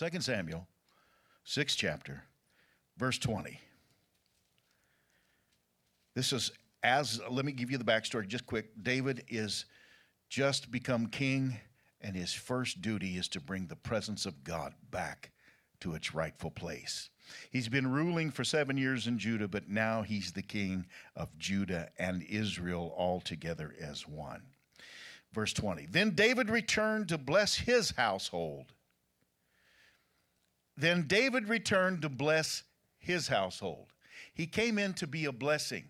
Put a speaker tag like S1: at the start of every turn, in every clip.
S1: 2 Samuel, 6th chapter, verse 20. This is as, let me give you the backstory just quick. David is just become king, and his first duty is to bring the presence of God back to its rightful place. He's been ruling for seven years in Judah, but now he's the king of Judah and Israel all together as one. Verse 20 Then David returned to bless his household. Then David returned to bless his household. He came in to be a blessing.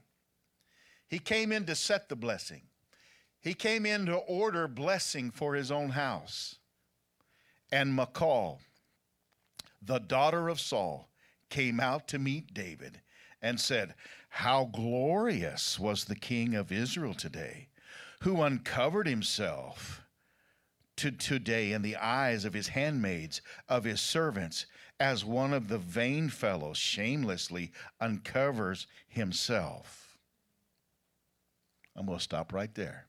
S1: He came in to set the blessing. He came in to order blessing for his own house. And Michal, the daughter of Saul, came out to meet David and said, How glorious was the king of Israel today, who uncovered himself to today in the eyes of his handmaids, of his servants, as one of the vain fellows shamelessly uncovers himself. I'm going to stop right there.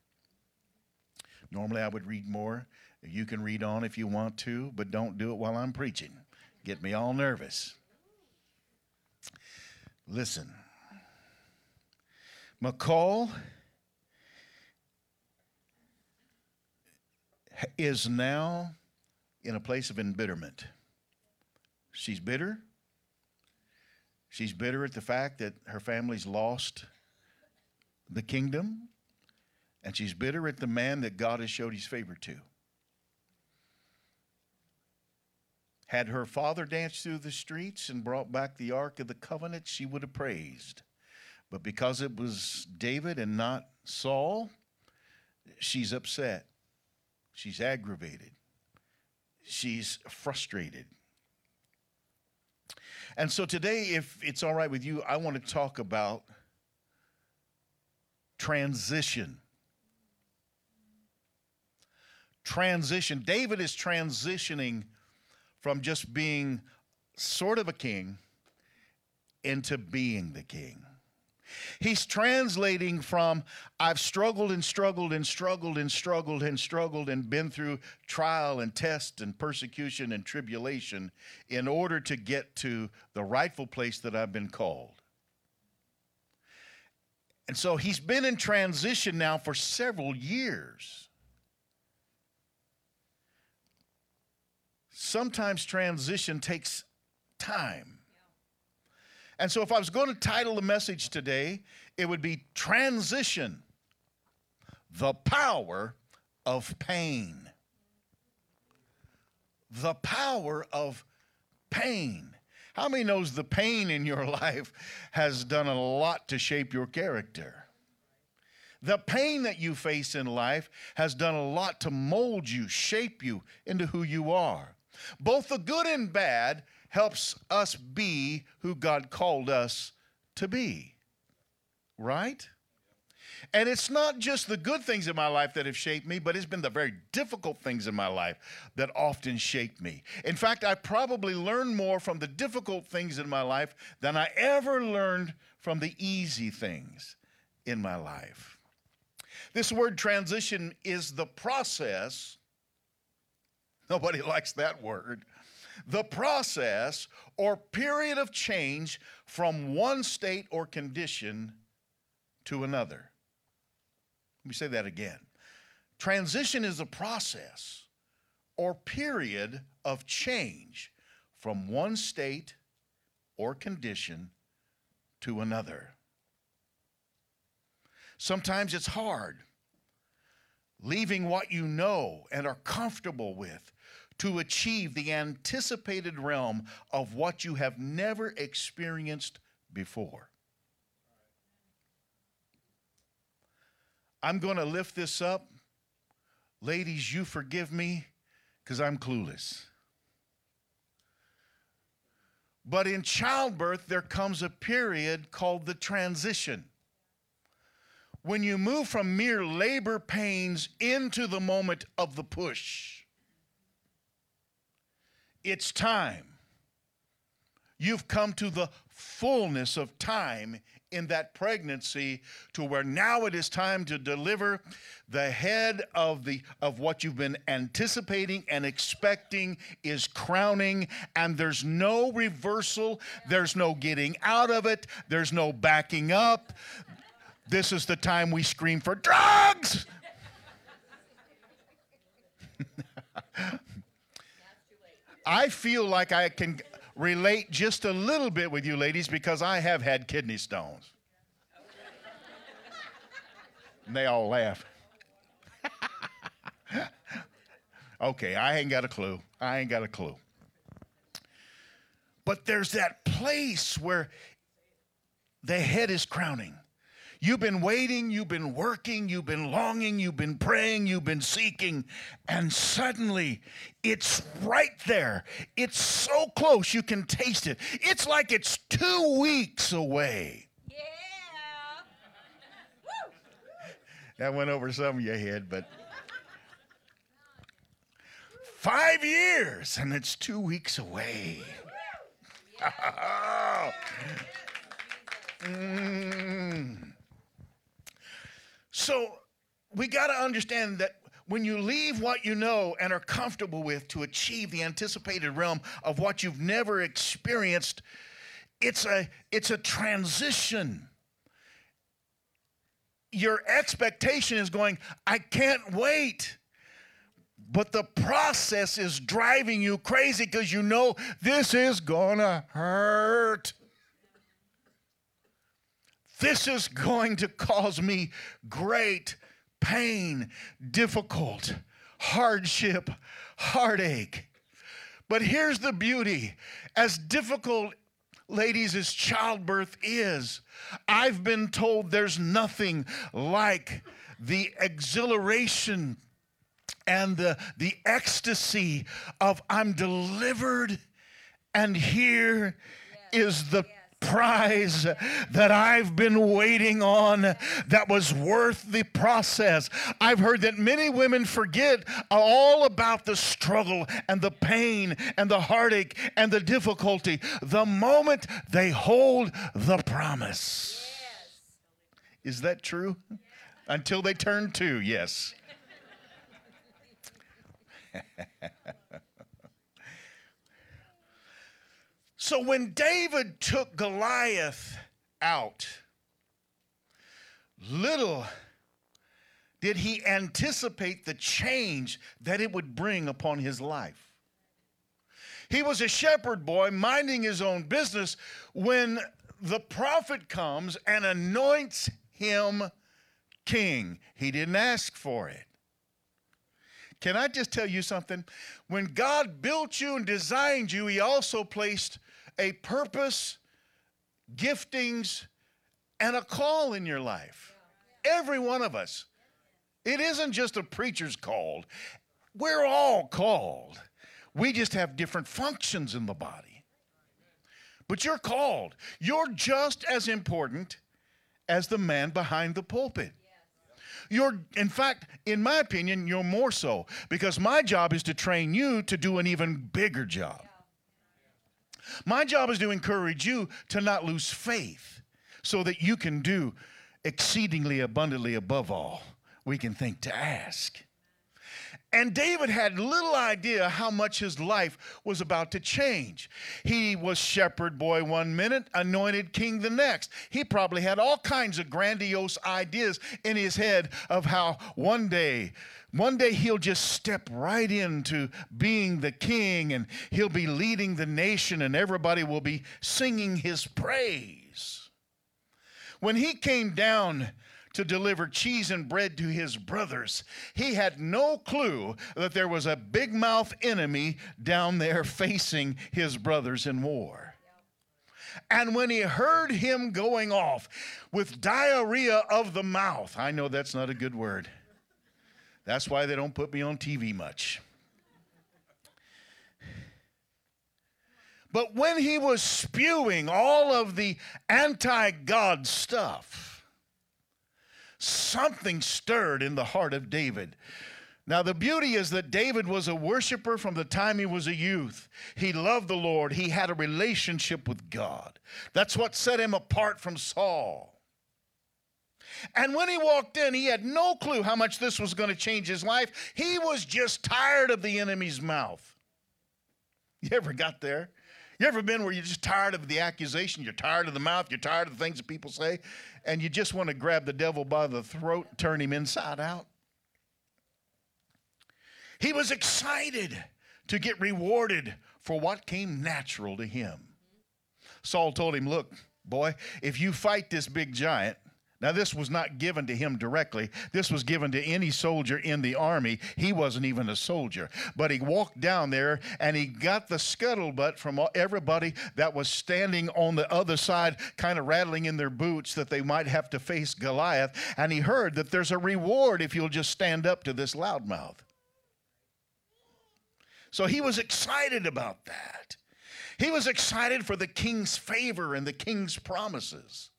S1: Normally, I would read more. You can read on if you want to, but don't do it while I'm preaching. Get me all nervous. Listen. Michal is now in a place of embitterment. She's bitter. She's bitter at the fact that her family's lost the kingdom, and she's bitter at the man that God has showed his favor to. Had her father danced through the streets and brought back the Ark of the Covenant, she would have praised. But because it was David and not Saul, she's upset. She's aggravated. She's frustrated. And so today, if it's all right with you, I want to talk about transition. Transition. David is transitioning from just being sort of a king into being the king. He's translating from I've struggled and struggled and struggled and struggled and struggled and been through trial and test and persecution and tribulation in order to get to the rightful place that I've been called. And so he's been in transition now for several years. sometimes transition takes time. And so, if I was going to title the message today, it would be Transition the Power of Pain. The power of pain. How many knows the pain in your life has done a lot to shape your character? The pain that you face in life has done a lot to mold you, shape you into who you are. Both the good and bad helps us be who God called us to be. Right? And it's not just the good things in my life that have shaped me, but it's been the very difficult things in my life that often shaped me. In fact, I probably learned more from the difficult things in my life than I ever learned from the easy things in my life. This word transition is the process Nobody likes that word. The process or period of change from one state or condition to another. Let me say that again. Transition is a process or period of change from one state or condition to another. Sometimes it's hard leaving what you know and are comfortable with to achieve the anticipated realm of what you have never experienced before. I'm going to lift this up. Ladies, you forgive me because I'm clueless. But in childbirth, there comes a period called the transition. When you move from mere labor pains into the moment of the push. It's time. you've come to the fullness of time in that pregnancy to where now it is time to deliver the head of the of what you've been anticipating and expecting is crowning and there's no reversal. There's no getting out of it. There's no backing up. This is the time we scream for drugs I feel like I can relate just a little bit with you ladies because I have had kidney stones. and they all laugh. okay, I ain't got a clue. I ain't got a clue. But there's that place where the head is crowning. You've been waiting, you've been working, you've been longing, you've been praying, you've been seeking, and suddenly it's right there. It's so close you can taste it. It's like it's two weeks away. Yeah. that went over some of your head, but five years and it's two weeks away. mm. So we got to understand that when you leave what you know and are comfortable with to achieve the anticipated realm of what you've never experienced, it's a, it's a transition. Your expectation is going, I can't wait. But the process is driving you crazy because you know this is gonna hurt. This is going to cause me great pain, difficult, hardship, heartache. But here's the beauty as difficult, ladies, as childbirth is, I've been told there's nothing like the exhilaration and the, the ecstasy of I'm delivered, and here is the prize that I've been waiting on that was worth the process. I've heard that many women forget all about the struggle and the pain and the heartache and the difficulty the moment they hold the promise. Yes. Is that true? Yes. Until they turn two, yes. So when David took Goliath out, little did he anticipate the change that it would bring upon his life. He was a shepherd boy minding his own business when the prophet comes and anoints him king. He didn't ask for it. Can I just tell you something? When God built you and designed you, He also placed a purpose, giftings, and a call in your life. Every one of us. It isn't just a preacher's called, we're all called. We just have different functions in the body. But you're called. You're just as important as the man behind the pulpit. You're, in fact, in my opinion, you're more so because my job is to train you to do an even bigger job. My job is to encourage you to not lose faith so that you can do exceedingly abundantly above all we can think to ask. And David had little idea how much his life was about to change. He was shepherd boy one minute, anointed king the next. He probably had all kinds of grandiose ideas in his head of how one day one day he'll just step right into being the king and he'll be leading the nation and everybody will be singing his praise. When he came down to deliver cheese and bread to his brothers, he had no clue that there was a big mouth enemy down there facing his brothers in war. And when he heard him going off with diarrhea of the mouth, I know that's not a good word that's why they don't put me on TV much. But when he was spewing all of the anti God stuff, something stirred in the heart of David. Now, the beauty is that David was a worshiper from the time he was a youth. He loved the Lord, he had a relationship with God. That's what set him apart from Saul. And when he walked in, he had no clue how much this was going to change his life. He was just tired of the enemy's mouth. You ever got there? You ever been where you're just tired of the accusation, you're tired of the mouth, you're tired of the things that people say, and you just want to grab the devil by the throat, turn him inside out? He was excited to get rewarded for what came natural to him. Saul told him, Look, boy, if you fight this big giant, now, this was not given to him directly. This was given to any soldier in the army. He wasn't even a soldier. But he walked down there and he got the scuttlebutt from everybody that was standing on the other side, kind of rattling in their boots that they might have to face Goliath. And he heard that there's a reward if you'll just stand up to this loudmouth. So he was excited about that. He was excited for the king's favor and the king's promises.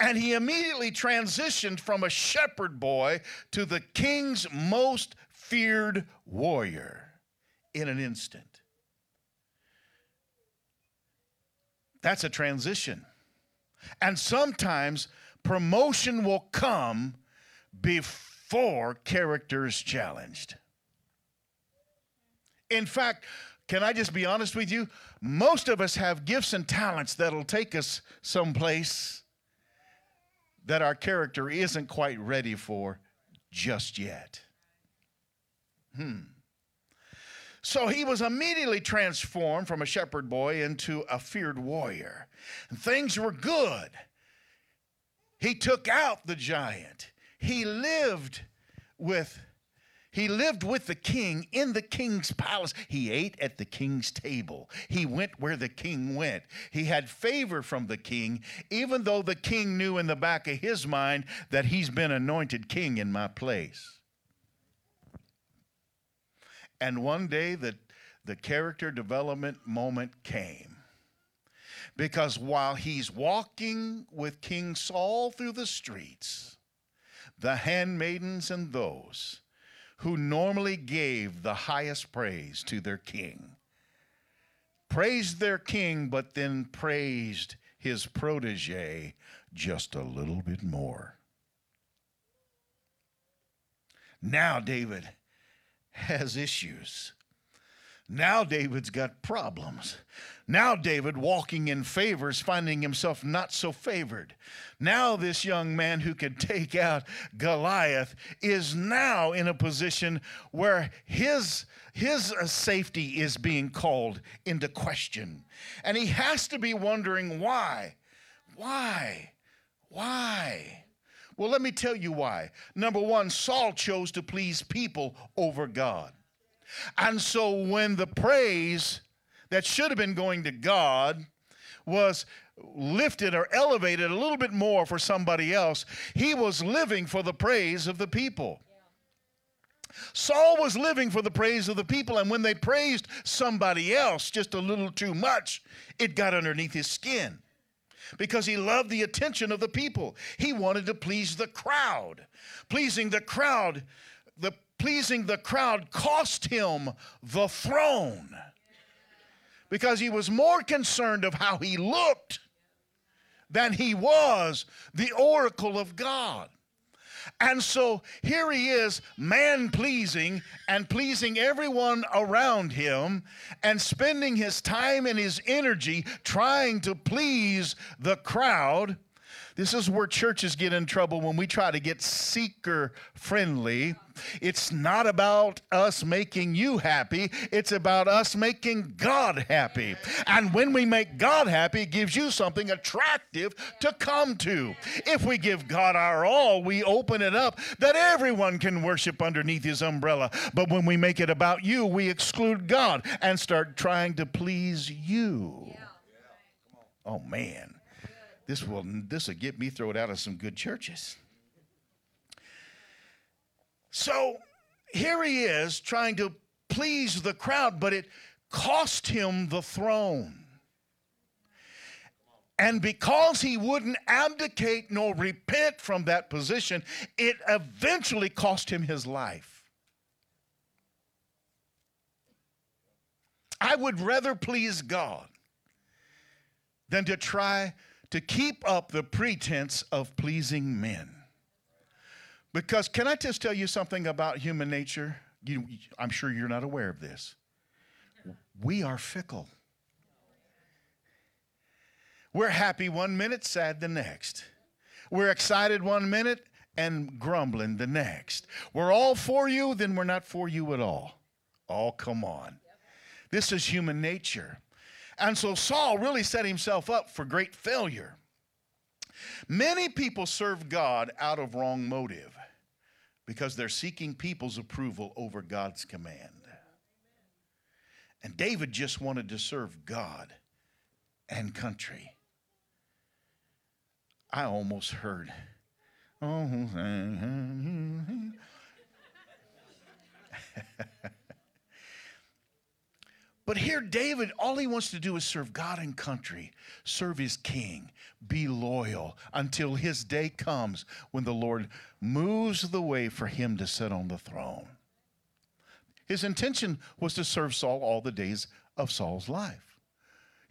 S1: And he immediately transitioned from a shepherd boy to the king's most feared warrior in an instant. That's a transition. And sometimes promotion will come before character is challenged. In fact, can I just be honest with you? Most of us have gifts and talents that'll take us someplace that our character isn't quite ready for just yet. Hmm. So he was immediately transformed from a shepherd boy into a feared warrior. And things were good. He took out the giant. He lived with he lived with the king in the king's palace. He ate at the king's table. He went where the king went. He had favor from the king, even though the king knew in the back of his mind that he's been anointed king in my place. And one day the, the character development moment came. Because while he's walking with King Saul through the streets, the handmaidens and those who normally gave the highest praise to their king. Praised their king, but then praised his protege just a little bit more. Now David has issues. Now David's got problems. Now David, walking in favor, is finding himself not so favored. Now, this young man who could take out Goliath is now in a position where his, his uh, safety is being called into question. And he has to be wondering why. Why? Why? Well, let me tell you why. Number one, Saul chose to please people over God. And so when the praise that should have been going to God was lifted or elevated a little bit more for somebody else, he was living for the praise of the people. Saul was living for the praise of the people, and when they praised somebody else just a little too much, it got underneath his skin because he loved the attention of the people. He wanted to please the crowd. Pleasing the crowd, the pleasing the crowd cost him the throne because he was more concerned of how he looked than he was the oracle of God. And so here he is, man pleasing and pleasing everyone around him, and spending his time and his energy trying to please the crowd this is where churches get in trouble when we try to get seeker friendly. It's not about us making you happy, it's about us making God happy. And when we make God happy, it gives you something attractive to come to. If we give God our all, we open it up that everyone can worship underneath His umbrella. But when we make it about you, we exclude God and start trying to please you. Oh, man this will this will get me thrown out of some good churches. So here he is trying to please the crowd, but it cost him the throne. And because he wouldn't abdicate nor repent from that position, it eventually cost him his life. I would rather please God than to try to keep up the pretense of pleasing men. Because, can I just tell you something about human nature? You, I'm sure you're not aware of this. We are fickle. We're happy one minute, sad the next. We're excited one minute and grumbling the next. We're all for you, then we're not for you at all. Oh, come on. This is human nature. And so Saul really set himself up for great failure. Many people serve God out of wrong motive because they're seeking people's approval over God's command. And David just wanted to serve God and country. I almost heard. Oh, But here, David, all he wants to do is serve God and country, serve his king, be loyal until his day comes when the Lord moves the way for him to sit on the throne. His intention was to serve Saul all the days of Saul's life.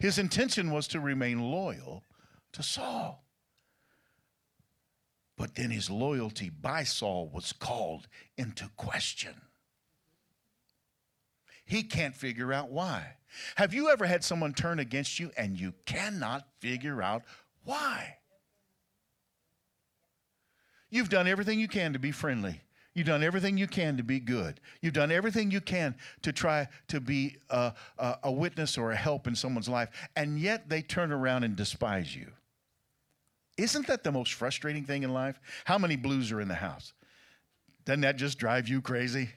S1: His intention was to remain loyal to Saul. But then his loyalty by Saul was called into question. He can't figure out why. Have you ever had someone turn against you and you cannot figure out why? You've done everything you can to be friendly. You've done everything you can to be good. You've done everything you can to try to be a, a, a, witness or a help in someone's life, and yet they turn around and despise you. Isn't that the most frustrating thing in life? How many blues are in the house? Doesn't that just drive you crazy?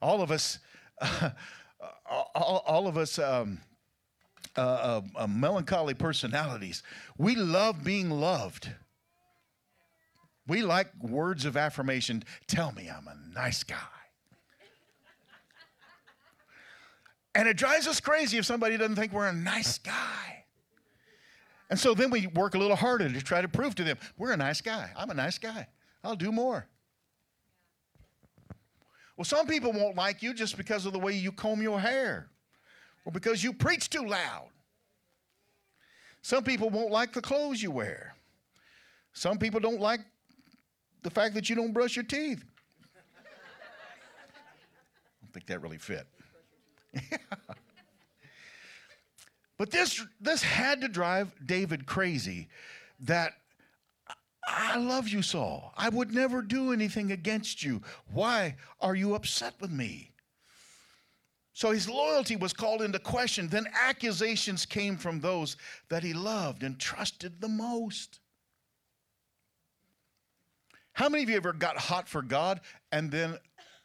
S1: All of us, uh, all, all, of us, um, uh, uh, uh, melancholy personalities, we love being loved. We like words of affirmation. Tell me I'm a nice guy. And it drives us crazy if somebody doesn't think we're a nice guy. And so then we work a little harder to try to prove to them, we're a nice guy. I'm a nice guy. I'll do more. Well, some people won't like you just because of the way you comb your hair or because you preach too loud. Some people won't like the clothes you wear. Some people don't like the fact that you don't brush your teeth. I don't think that really fit. but this, this had to drive David crazy that I love you, Saul. I would never do anything against you. Why are you upset with me? So his loyalty was called into question. Then accusations came from those that he loved and trusted the most. How many of you ever got hot for God and then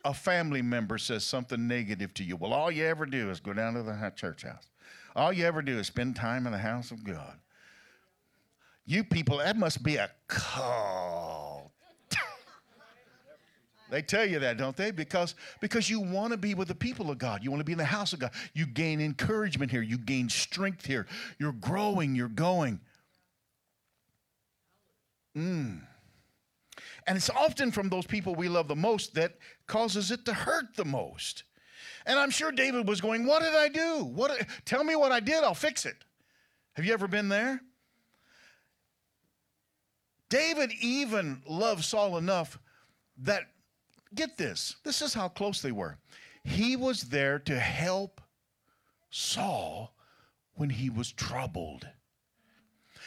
S1: a family member says something negative to you? Well, all you ever do is go down to the church house. All you ever do is spend time in the house of God. You people, that must be a cult. they tell you that, don't they? Because, because you want to be with the people of God. You want to be in the house of God. You gain encouragement here. You gain strength here. You're growing. You're going. Mm. And it's often from those people we love the most that causes it to hurt the most. And I'm sure David was going, What did I do? What, tell me what I did, I'll fix it. Have you ever been there? David even loved Saul enough that, get this, this is how close they were. He was there to help Saul when he was troubled.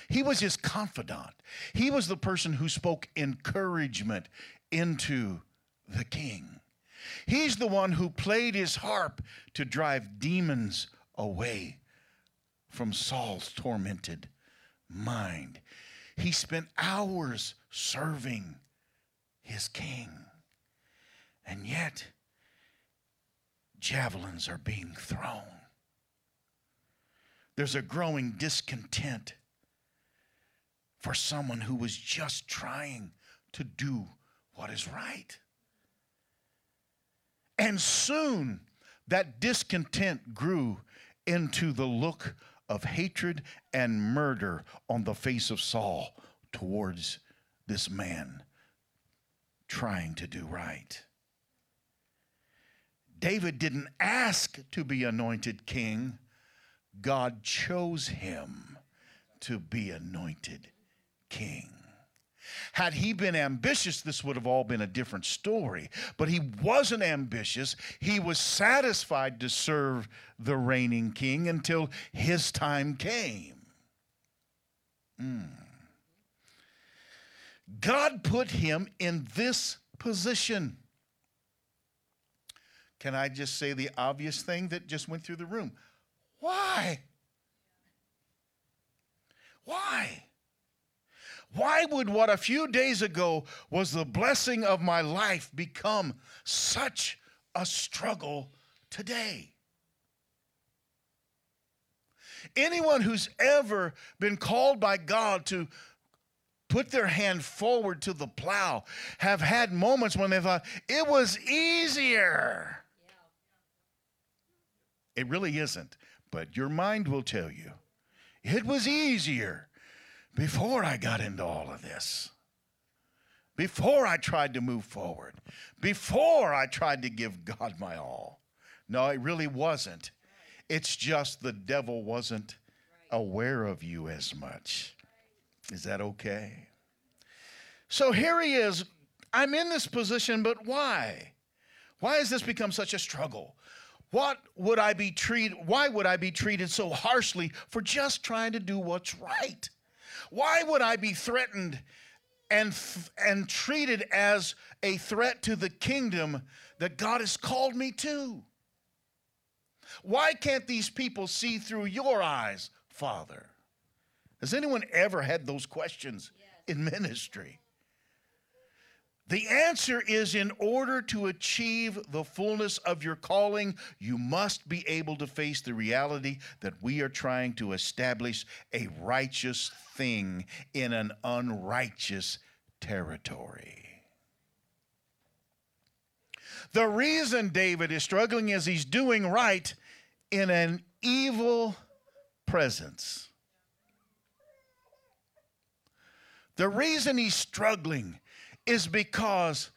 S1: He was his confidant. He was the person who spoke encouragement into the king. He's the one who played his harp to drive demons away from Saul's tormented mind. He spent hours serving his king. And yet, javelins are being thrown. There's a growing discontent for someone who was just trying to do what is right. And soon that discontent grew into the look of hatred and murder on the face of Saul towards this man trying to do right. David didn't ask to be anointed king, God chose him to be anointed king. Had he been ambitious, this would have all been a different story. But he wasn't ambitious. He was satisfied to serve the reigning king until his time came. Mm. God put him in this position. Can I just say the obvious thing that just went through the room? Why? Why? Why would what a few days ago was the blessing of my life become such a struggle today? Anyone who's ever been called by God to put their hand forward to the plow have had moments when they thought it was easier. It really isn't, but your mind will tell you it was easier before I got into all of this. Before I tried to move forward, before I tried to give God my all. No, it really wasn't. It's just the devil wasn't aware of you as much. Is that okay? So here he is. I'm in this position, but why? Why has this become such a struggle? What would I be treated? Why would I be treated so harshly for just trying to do what's right? Why would I be threatened and, and treated as a threat to the kingdom that God has called me to? Why can't these people see through your eyes, Father? Has anyone ever had those questions yes. in ministry? The answer is in order to achieve the fullness of your calling, you must be able to face the reality that we are trying to establish a righteous thing in an unrighteous territory. The reason David is struggling is he's doing right in an evil presence. The reason he's struggling is because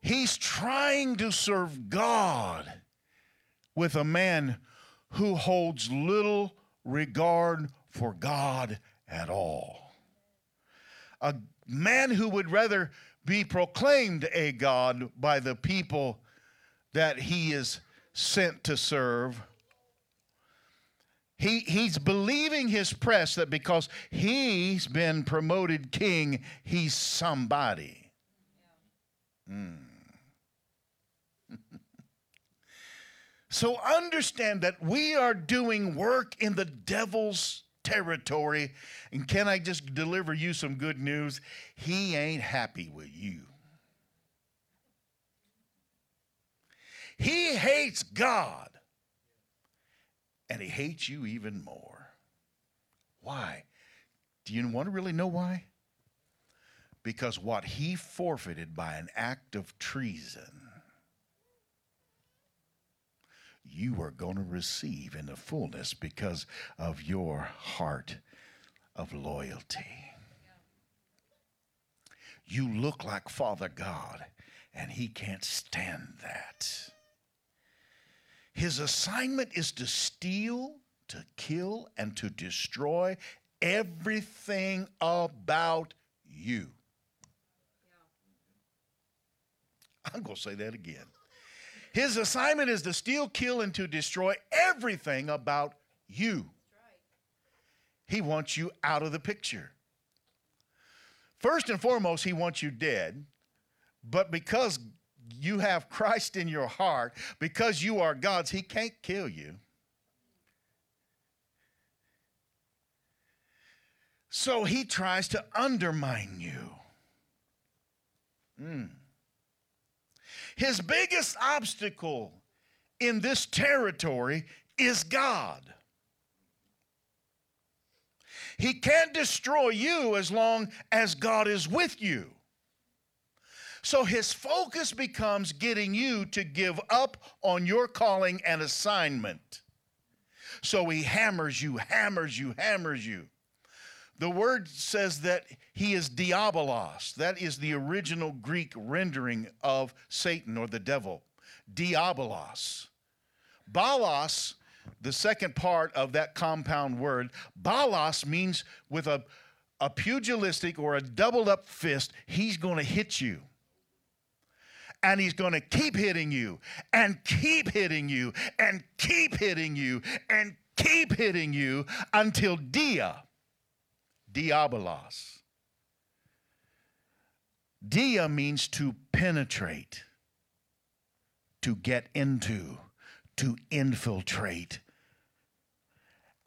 S1: he's trying to serve God with a man who holds little regard for God at all. A man who would rather be proclaimed a God by the people that he is sent to serve. He, he's believing his press that because he's been promoted king, he's somebody. Mm. so understand that we are doing work in the devil's territory. And can I just deliver you some good news? He ain't happy with you. He hates God. And he hates you even more. Why? Do you want to really know why? Because what he forfeited by an act of treason you are going to receive in the fullness because of your heart of loyalty. You look like Father God, and He can't stand that. His assignment is to steal, to kill, and to destroy everything about you. I'm going to say that again. His assignment is to steal, kill, and to destroy everything about you. He wants you out of the picture. First and foremost, he wants you dead, but because you have Christ in your heart, because you are God's, he can't kill you. So he tries to undermine you. Mm. His biggest obstacle in this territory is God. He can't destroy you as long as God is with you. So his focus becomes getting you to give up on your calling and assignment. So he hammers you, hammers you, hammers you. The word says that he is diabolos. That is the original Greek rendering of Satan or the devil. diabolos. Balos, the second part of that compound word, balos means with a, a pugilistic or a doubled up fist, he's going to hit you and he's going to keep hitting you and keep hitting you and keep hitting you and keep hitting you until dia, diabolos. Dia means to penetrate, to get into, to infiltrate.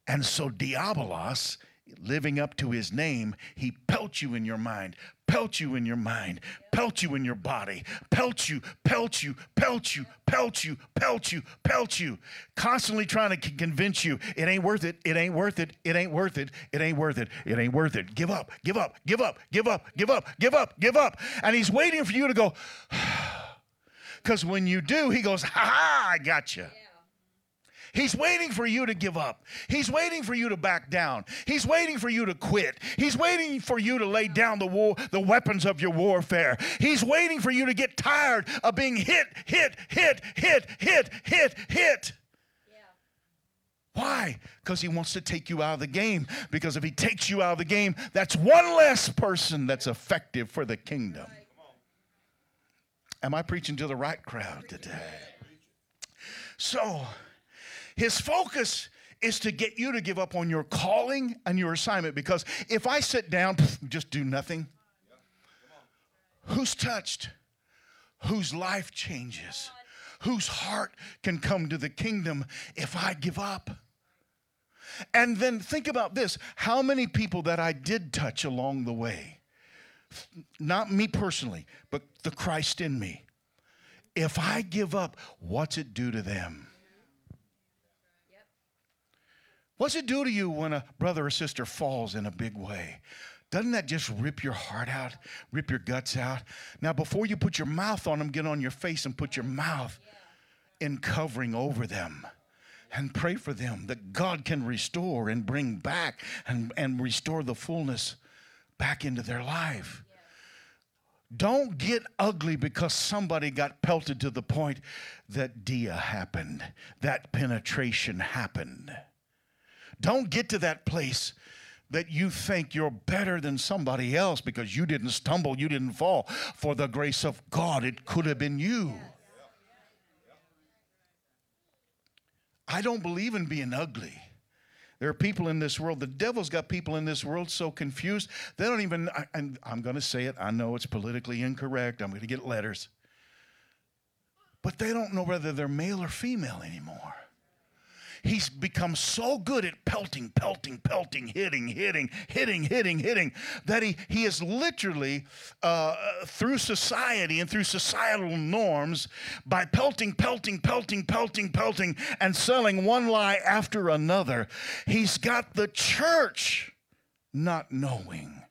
S1: And so diabolos living up to his name, he pelts you in your mind, pelt you in your mind, pelt you in your body, pelt you, pelt you, pelt you, pelt you, pelt you, pelt you, constantly trying to convince you it ain't worth it, it ain't worth it, it ain't worth it, it ain't worth it, it ain't worth it. Give up, give up, give up, give up, give up, give up, give up. And he's waiting for you to go, because when you do, he goes, ha ha, I got you. He's waiting for you to give up. He's waiting for you to back down. He's waiting for you to quit. He's waiting for you to lay down the war, the weapons of your warfare. He's waiting for you to get tired of being hit, hit, hit, hit, hit, hit, hit. Why? Because he wants to take you out of the game. Because if he takes you out of the game, that's one less person that's effective for the kingdom. Am I preaching to the right crowd today? So, his focus is to get you to give up on your calling and your assignment because if I sit down, just do nothing, who's touched? Whose life changes? Whose heart can come to the kingdom if I give up? And then think about this how many people that I did touch along the way, not me personally, but the Christ in me. If I give up, what's it do to them? What's it do to you when a brother or sister falls in a big way? Doesn't that just rip your heart out, rip your guts out? Now, before you put your mouth on them, get on your face and put your mouth in covering over them and pray for them that God can restore and bring back and, and restore the fullness back into their life. Don't get ugly because somebody got pelted to the point that dia happened, that penetration happened. Don't get to that place that you think you're better than somebody else because you didn't stumble, you didn't fall. For the grace of God, it could have been you. I don't believe in being ugly. There are people in this world, the devil's got people in this world so confused, they don't even, and I'm going to say it, I know it's politically incorrect, I'm going to get letters, but they don't know whether they're male or female anymore he's become so good at pelting, pelting, pelting, hitting, hitting, hitting, hitting, hitting, that he, he is literally, uh, through society and through societal norms, by pelting, pelting, pelting, pelting, pelting, and selling one lie after another, he's got the church not knowing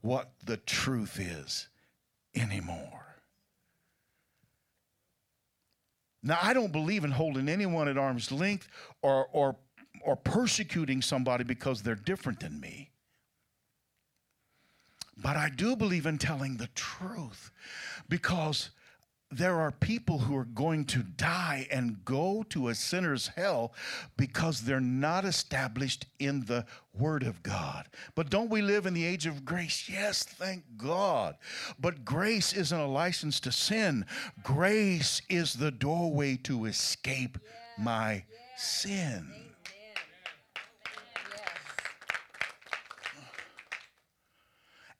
S1: what the truth is anymore. Now, I don't believe in holding anyone at arm's length or, or, or persecuting somebody because they're different than me. But I do believe in telling the truth because there are people who are going to die and go to a sinner's hell because they're not established in the Word of God. But don't we live in the age of grace? Yes, thank God. But grace isn't a license to sin, grace is the doorway to escape yeah. my yeah. sin.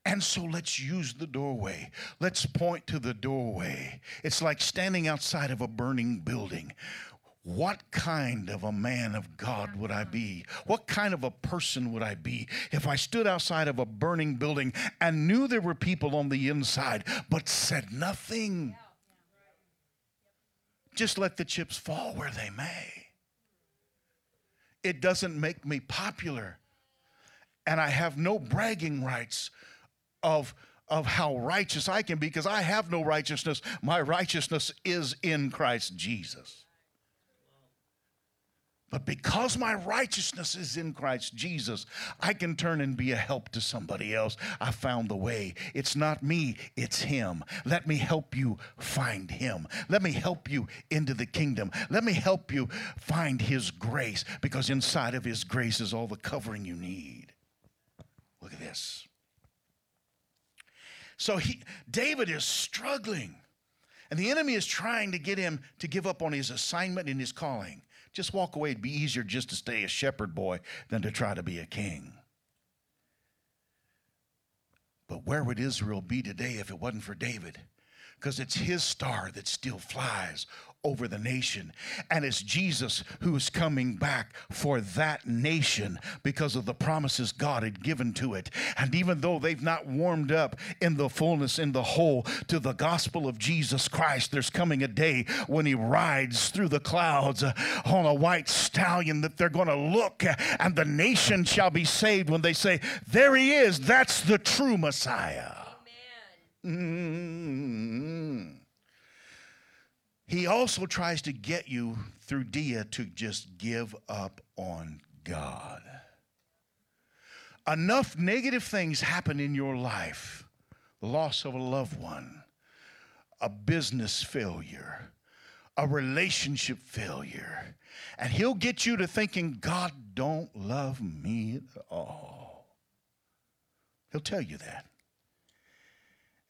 S1: And so let's use the doorway. Let's point to the doorway. It's like standing outside of a burning building. What kind of a man of God would I be? What kind of a person would I be if I stood outside of a burning building and knew there were people on the inside but said nothing? Just let the chips fall where they may. It doesn't make me popular, and I have no bragging rights of, of how righteous I can be because I have no righteousness. My righteousness is in Christ Jesus. But because my righteousness is in Christ Jesus, I can turn and be a help to somebody else. I found the way. It's not me, it's Him. Let me help you find Him. Let me help you into the kingdom. Let me help you find His grace because inside of His grace is all the covering you need. Look at this. So he, David is struggling, and the enemy is trying to get him to give up on his assignment and his calling. Just walk away. It'd be easier just to stay a shepherd boy than to try to be a king. But where would Israel be today if it wasn't for David? Because it's his star that still flies over the nation. And it's Jesus who's coming back for that nation because of the promises God had given to it. And even though they've not warmed up in the fullness, in the whole to the gospel of Jesus Christ, there's coming a day when he rides through the clouds on a white stallion that they're going to look and the nation shall be saved when they say, There he is. That's the true Messiah. Mm-hmm. He also tries to get you through Dia to just give up on God. Enough negative things happen in your life loss of a loved one, a business failure, a relationship failure, and he'll get you to thinking, God don't love me at all. He'll tell you that.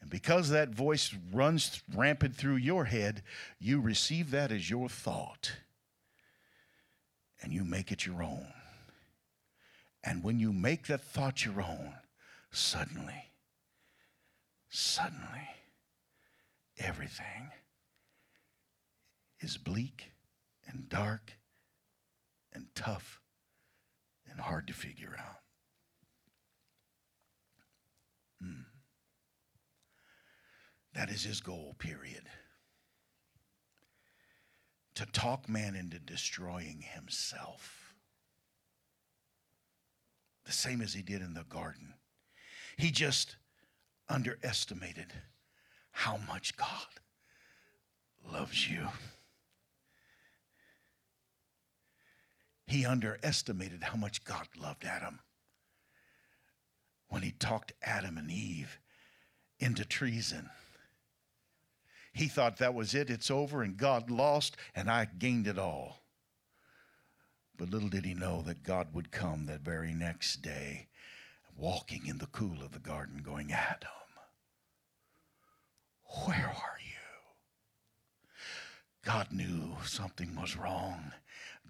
S1: And because that voice runs rampant through your head, you receive that as your thought and you make it your own. And when you make that thought your own, suddenly, suddenly, everything is bleak and dark and tough and hard to figure out. That is his goal, period. To talk man into destroying himself. The same as he did in the garden. He just underestimated how much God loves you. He underestimated how much God loved Adam when he talked Adam and Eve into treason. He thought that was it, it's over, and God lost, and I gained it all. But little did he know that God would come that very next day, walking in the cool of the garden, going, Adam, where are you? God knew something was wrong.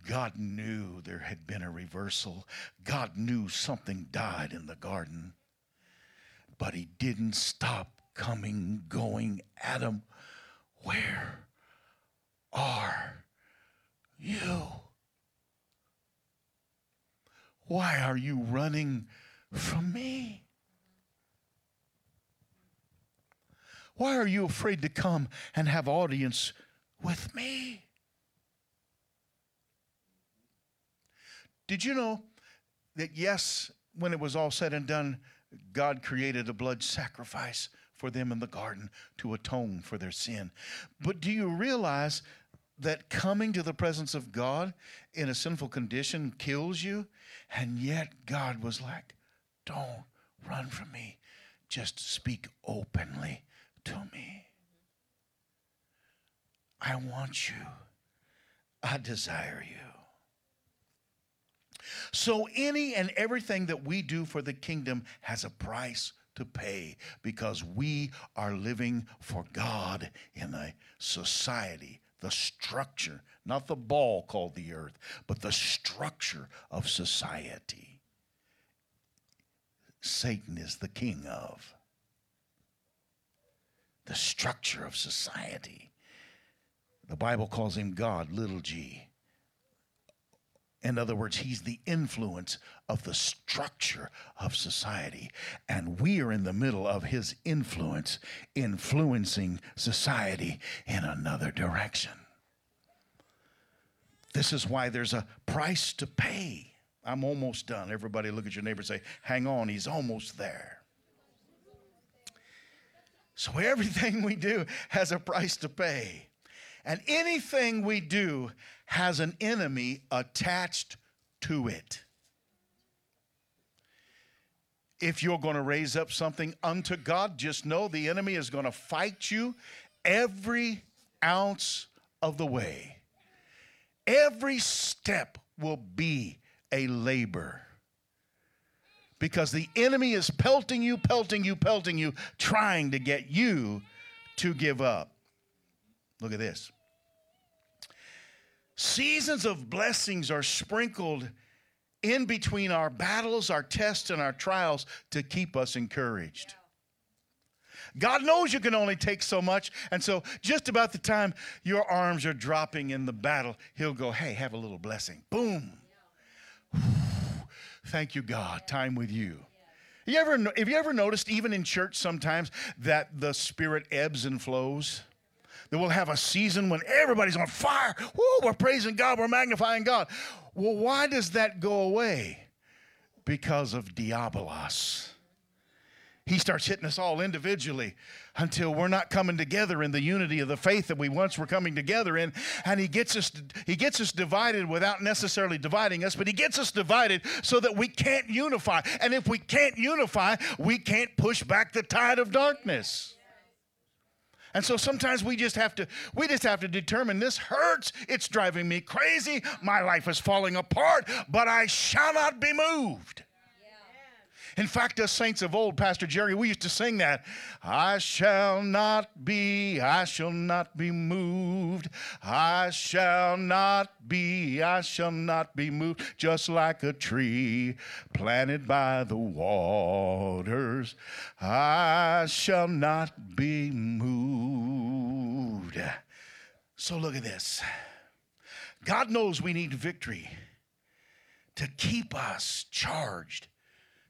S1: God knew there had been a reversal. God knew something died in the garden. But he didn't stop coming, going, Adam, where are you? Why are you running from me? Why are you afraid to come and have audience with me? Did you know that, yes, when it was all said and done, God created a blood sacrifice for them in the garden to atone for their sin. But do you realize that coming to the presence of God in a sinful condition kills you? And yet God was like, don't run from me. Just speak openly to me. I want you. I desire you. So, any and everything that we do for the kingdom has a price to pay because we are living for God in a society, the structure, not the ball called the earth, but the structure of society. Satan is the king of the structure of society. The Bible calls him God, little g. In other words, he's the influence of the structure of society. And we are in the middle of his influence, influencing society in another direction. This is why there's a price to pay. I'm almost done. Everybody look at your neighbor and say, hang on, he's almost there. So everything we do has a price to pay. And anything we do has an enemy attached to it. If you're going to raise up something unto God, just know the enemy is going to fight you every ounce of the way. Every step will be a labor because the enemy is pelting you, pelting you, pelting you, trying to get you to give up. Look at this. Seasons of blessings are sprinkled in between our battles, our tests, and our trials to keep us encouraged. God knows you can only take so much. And so, just about the time your arms are dropping in the battle, He'll go, Hey, have a little blessing. Boom. Thank you, God. Time with you. You ever, have you ever noticed, even in church sometimes, that the Spirit ebbs and flows? That we'll have a season when everybody's on fire. Woo, we're praising God, we're magnifying God. Well, why does that go away? Because of diabolos he starts hitting us all individually until we're not coming together in the unity of the faith that we once were coming together in and he gets us he gets us divided without necessarily dividing us but he gets us divided so that we can't unify and if we can't unify we can't push back the tide of darkness and so sometimes we just have to we just have to determine this hurts it's driving me crazy my life is falling apart but i shall not be moved in fact, us saints of old, Pastor Jerry, we used to sing that. I shall not be, I shall not be moved. I shall not be, I shall not be moved. Just like a tree planted by the waters, I shall not be moved. So look at this. God knows we need victory to keep us charged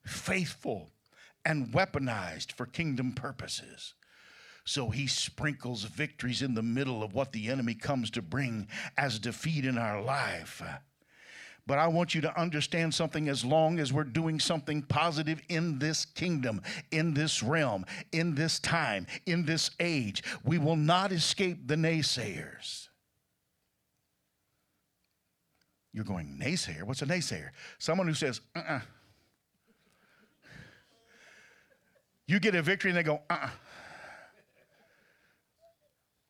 S1: faithful, and weaponized for kingdom purposes. So he sprinkles victories in the middle of what the enemy comes to bring as defeat in our life. But I want you to understand something as long as we're doing something positive in this kingdom, in this realm, in this time, in this age, we will not escape the naysayers. You're going, naysayer? What's a naysayer? Someone who says, uh uh-uh. uh You get a victory and they go, uh uh-uh.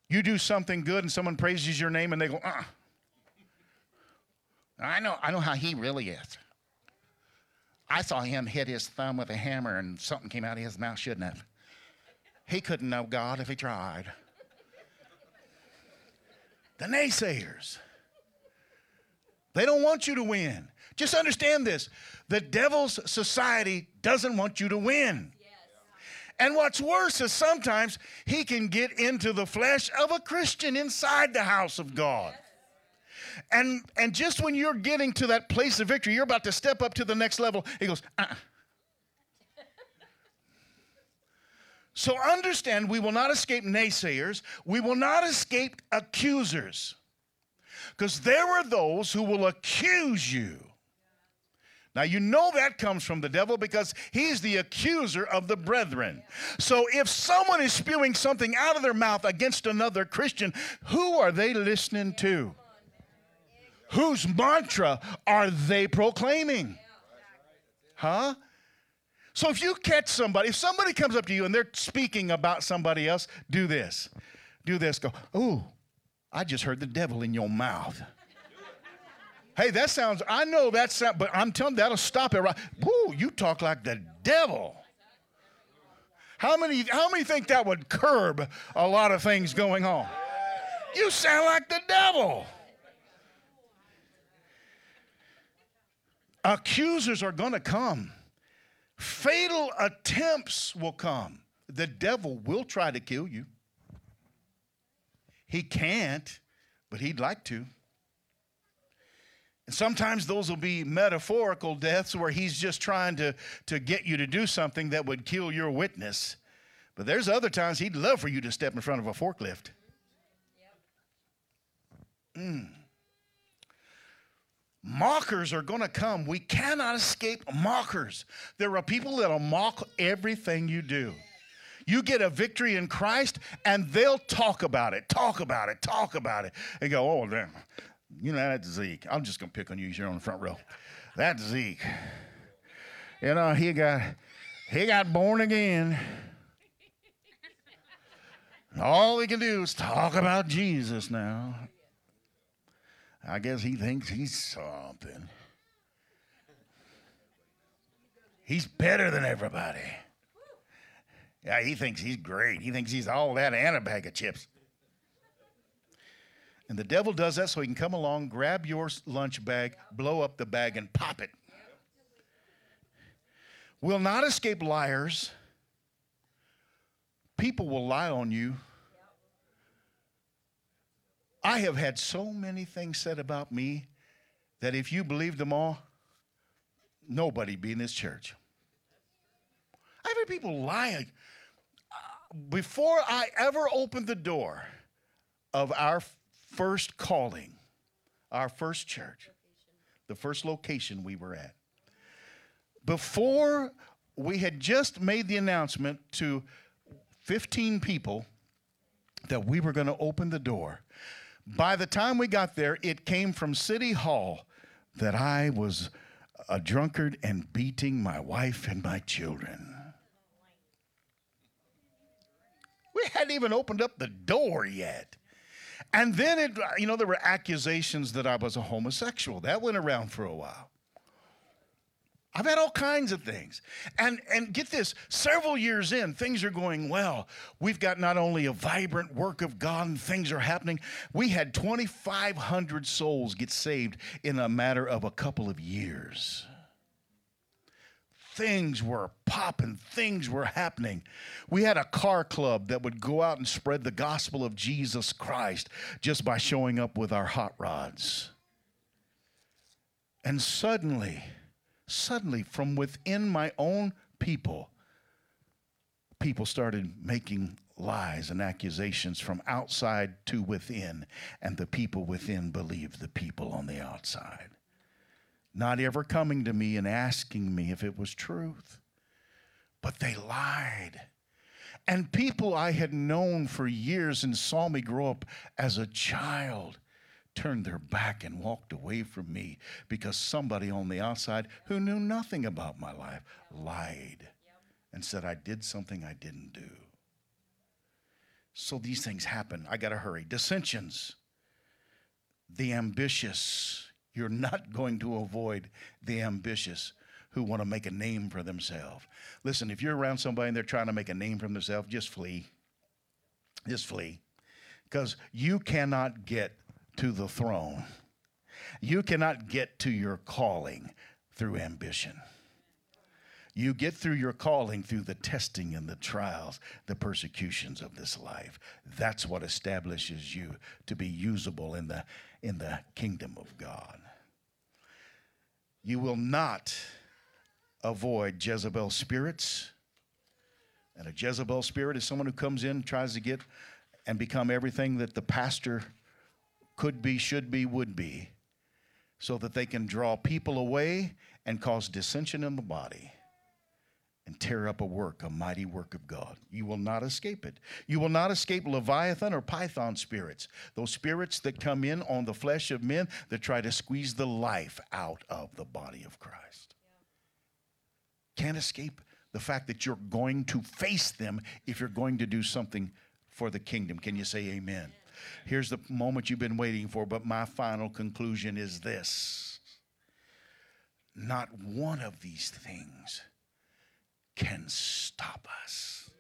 S1: You do something good and someone praises your name and they go, uh uh-uh. I know, I know how he really is. I saw him hit his thumb with a hammer and something came out of his mouth, shouldn't have. He couldn't know God if he tried. The naysayers. They don't want you to win. Just understand this the devil's society doesn't want you to win. And what's worse is sometimes he can get into the flesh of a Christian inside the house of God. And, and just when you're getting to that place of victory, you're about to step up to the next level, he goes, uh-uh. So understand, we will not escape naysayers. We will not escape accusers. Because there are those who will accuse you now, you know that comes from the devil because he's the accuser of the brethren. So, if someone is spewing something out of their mouth against another Christian, who are they listening to? Whose mantra are they proclaiming? Huh? So, if you catch somebody, if somebody comes up to you and they're speaking about somebody else, do this. Do this. Go, ooh, I just heard the devil in your mouth. Hey, that sounds, I know that sound, but I'm telling you, that'll stop it right. Woo, you talk like the devil. How many, how many think that would curb a lot of things going on? You sound like the devil. Accusers are going to come. Fatal attempts will come. The devil will try to kill you. He can't, but he'd like to. And sometimes those will be metaphorical deaths where he's just trying to, to get you to do something that would kill your witness. But there's other times he'd love for you to step in front of a forklift. Mm. Mockers are going to come. We cannot escape mockers. There are people that'll mock everything you do. You get a victory in Christ, and they'll talk about it, talk about it, talk about it, and go, oh, damn. You know, that's Zeke. I'm just going to pick on you you're on the front row. That's Zeke. You uh, know, he got he got born again. All we can do is talk about Jesus now. I guess he thinks he's something. He's better than everybody. Yeah, he thinks he's great. He thinks he's all that and a bag of chips. And the devil does that so he can come along, grab your lunch bag, blow up the bag, and pop it. Will not escape liars. People will lie on you. I have had so many things said about me that if you believed them all, nobody be in this church. I've had people lie. Uh, before I ever opened the door of our first calling, our first church, the first location we were at. Before we had just made the announcement to 15 people that we were going to open the door, by the time we got there, it came from City Hall that I was a drunkard and beating my wife and my children. We hadn't even opened up the door yet. And then it, you know, there were accusations that I was a homosexual. That went around for a while. I've had all kinds of things. And and get this, several years in, things are going well. We've got not only a vibrant work of God and things are happening. We had 2500 souls get saved in a matter of a couple of years things were popping, things were happening. We had a car club that would go out and spread the gospel of Jesus Christ just by showing up with our hot rods. And suddenly, suddenly, from within my own people, people started making lies and accusations from outside to within, and the people within believed the people on the outside not ever coming to me and asking me if it was truth. But they lied. And people I had known for years and saw me grow up as a child turned their back and walked away from me because somebody on the outside who knew nothing about my life lied and said I did something I didn't do. So these things happen. I got to hurry. Dissensions, the ambitious, you're not going to avoid the ambitious who want to make a name for themselves. Listen, if you're around somebody and they're trying to make a name for themselves, just flee. Just flee. Because you cannot get to the throne. You cannot get to your calling through ambition. You get through your calling through the testing and the trials, the persecutions of this life. That's what establishes you to be usable in the, in the kingdom of God. You will not avoid Jezebel spirits. And a Jezebel spirit is someone who comes in, tries to get and become everything that the pastor could be, should be, would be, so that they can draw people away and cause dissension in the body and tear up a work, a mighty work of God. You will not escape it. You will not escape Leviathan or Python spirits, those spirits that come in on the flesh of men that try to squeeze the life out of the body of Christ. Can't escape the fact that you're going to face them if you're going to do something for the kingdom. Can you say amen? Here's the moment you've been waiting for, but my final conclusion is this not one of these things can stop us.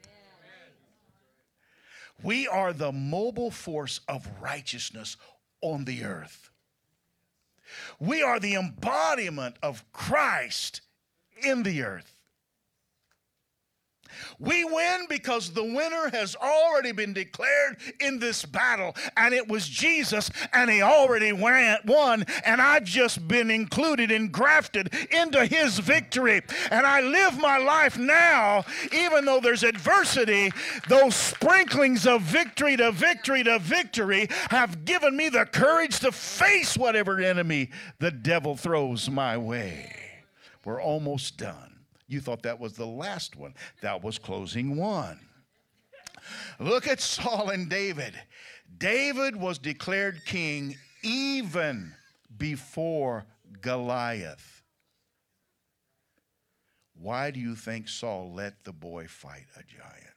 S1: We are the mobile force of righteousness on the earth. We are the embodiment of Christ in the earth. We win because the winner has already been declared in this battle, and it was Jesus, and he already won, and I've just been included and grafted into his victory. And I live my life now, even though there's adversity, those sprinklings of victory to victory to victory have given me the courage to face whatever enemy the devil throws my way. We're almost done. You thought that was the last one. That was closing one. Look at Saul and David. David was declared king even before Goliath. Why do you think Saul let the boy fight a giant?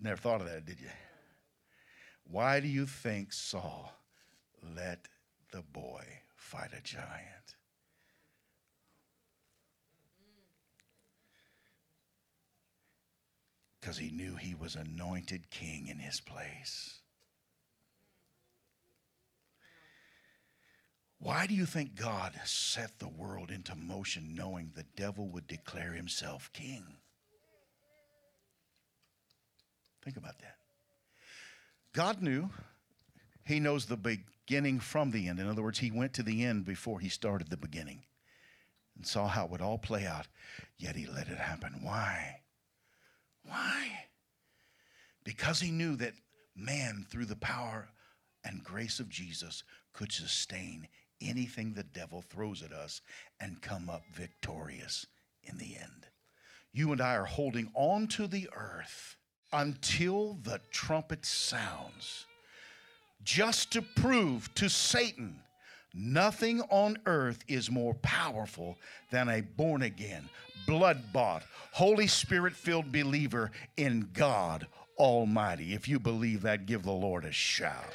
S1: Never thought of that, did you? Why do you think Saul let the boy fight a giant? Because he knew he was anointed king in his place. Why do you think God set the world into motion knowing the devil would declare himself king? Think about that. God knew. He knows the beginning from the end. In other words, he went to the end before he started the beginning and saw how it would all play out. Yet he let it happen. Why? Why? Because he knew that man, through the power and grace of Jesus, could sustain anything the devil throws at us and come up victorious in the end. You and I are holding on to the earth until the trumpet sounds, just to prove to Satan nothing on earth is more powerful than a born again, blood bought, Holy Spirit filled believer in God Almighty. If you believe that, give the Lord a shout.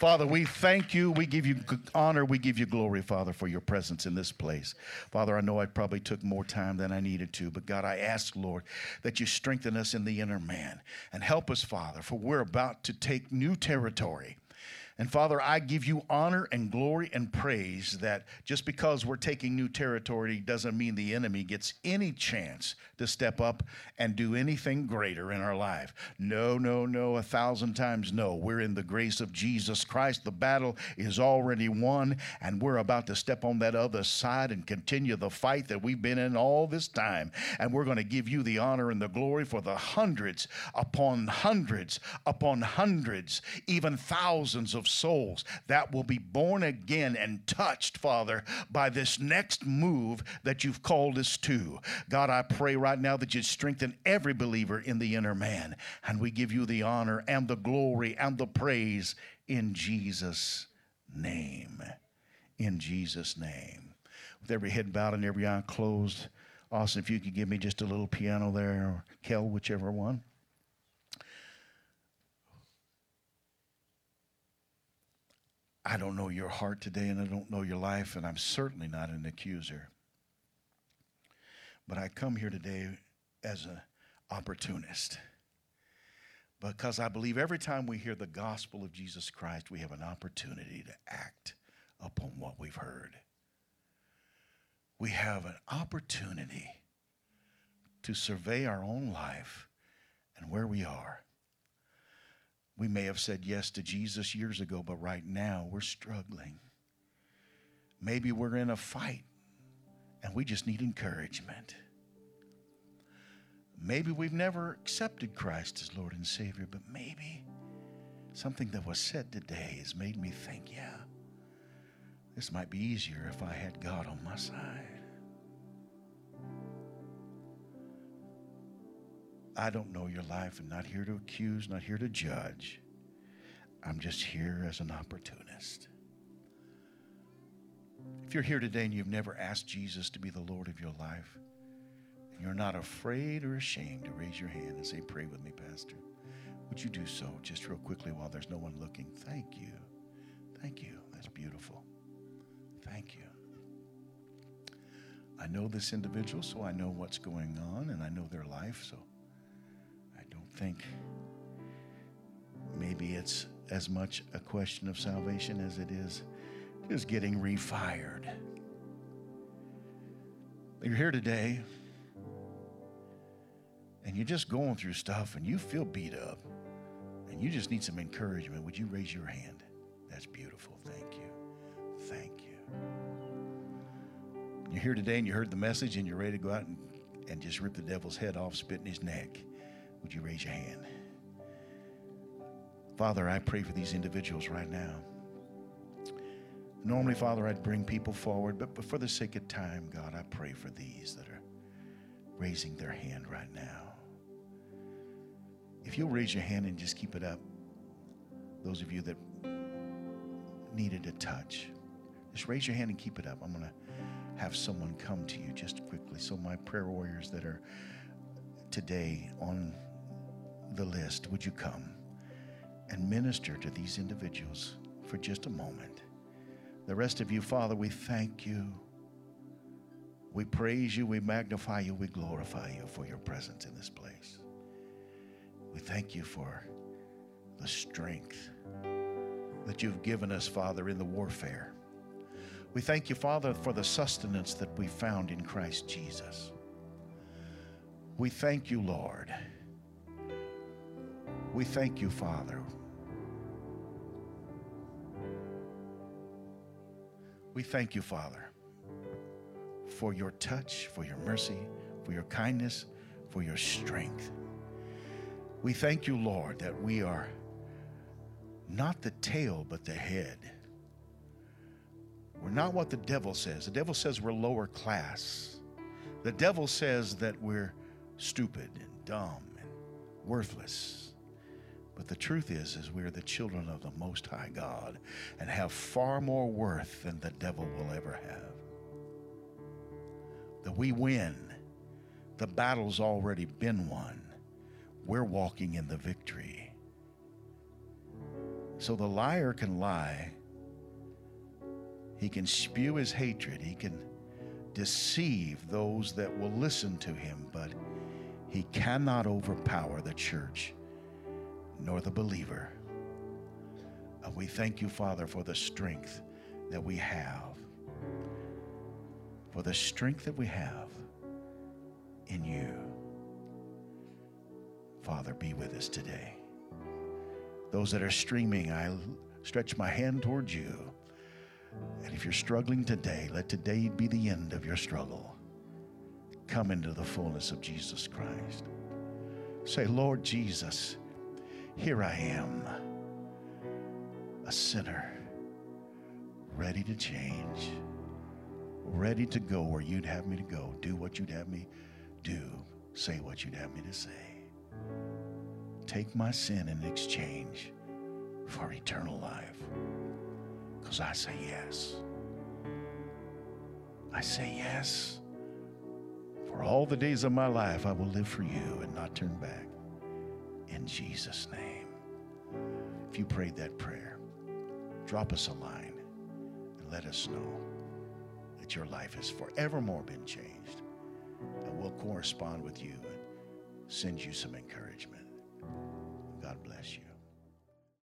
S1: Father, we thank you. We give you honor. We give you glory, Father, for your presence in this place. Father, I know I probably took more time than I needed to, but God, I ask, Lord, that you strengthen us in the inner man and help us, Father, for we're about to take new territory. And Father, I give you honor and glory and praise that just because we're taking new territory doesn't mean the enemy gets any chance to step up and do anything greater in our life. No, no, no, a thousand times no. We're in the grace of Jesus Christ. The battle is already won, and we're about to step on that other side and continue the fight that we've been in all this time. And we're going to give you the honor and the glory for the hundreds upon hundreds upon hundreds, even thousands of souls that will be born again and touched, Father, by this next move that you've called us to. God, I pray right now that you strengthen every believer in the inner man. And we give you the honor and the glory and the praise in Jesus' name. In Jesus' name. With every head bowed and every eye closed, Austin, if you could give me just a little piano there, or Kel, whichever one. I don't know your heart today and I don't know your life, and I'm certainly not an accuser. But I come here today as an opportunist because I believe every time we hear the gospel of Jesus Christ, we have an opportunity to act upon what we've heard. We have an opportunity to survey our own life and where we are we may have said yes to Jesus years ago, but right now we're struggling. Maybe we're in a fight and we just need encouragement. Maybe we've never accepted Christ as Lord and Savior, but maybe something that was said today has made me think, yeah, this might be easier if I had God on my side. I don't know your life and not here to accuse, not here to judge. I'm just here as an opportunist. If you're here today and you've never asked Jesus to be the Lord of your life, and you're not afraid or ashamed to raise your hand and say, Pray with me, Pastor, would you do so just real quickly while there's no one looking? Thank you. Thank you. That's beautiful. Thank you. I know this individual, so I know what's going on and I know their life, so think maybe it's as much a question of salvation as it is just getting refired. You're here today and you're just going through stuff and you feel beat up and you just need some encouragement. Would you raise your hand? That's beautiful. Thank you. Thank you. You're here today and you heard the message and you're ready to go out and, and just rip the devil's head off, spit in his neck. Would you raise your hand? Father, I pray for these individuals right now. Normally, Father, I'd bring people forward, but for the sake of time, God, I pray for these that are raising their hand right now. If you'll raise your hand and just keep it up, those of you that needed a touch, just raise your hand and keep it up. I'm going to have someone come to you just quickly. So, my prayer warriors that are today on the list, would you come and minister to these individuals for just a moment? The rest of you, Father, we thank you. We praise you, we magnify you, we glorify you for your presence in this place. We thank you for the strength that you've given us, Father, in the warfare. We thank you, Father, for the sustenance that we found in Christ Jesus. We thank you, Lord. We thank you, Father. We thank you, Father, for your touch, for your mercy, for your kindness, for your strength. We thank you, Lord, that we are not the tail, but the head. We're not what the devil says. The devil says we're lower class. The devil says that we're stupid and dumb and worthless. But the truth is is we're the children of the most high God and have far more worth than the devil will ever have. That we win. The battle's already been won. We're walking in the victory. So the liar can lie. He can spew his hatred. He can deceive those that will listen to him, but he cannot overpower the church nor the believer. And we thank you, Father, for the strength that we have. For the strength that we have in you. Father, be with us today. Those that are streaming, I stretch my hand towards you. And if you're struggling today, let today be the end of your struggle. Come into the fullness of Jesus Christ. Say, Lord Jesus, here I am, a sinner, ready to change, ready to go where you'd have me to go, do what you'd have me do, say what you'd have me to say. Take my sin in exchange for eternal life. Because I say yes. I say yes. For all the days of my life, I will live for you and not turn back. In Jesus' name. If you prayed that prayer, drop us a line and let us know that your life has forevermore been changed. And we'll correspond with you and send you some encouragement. God bless you.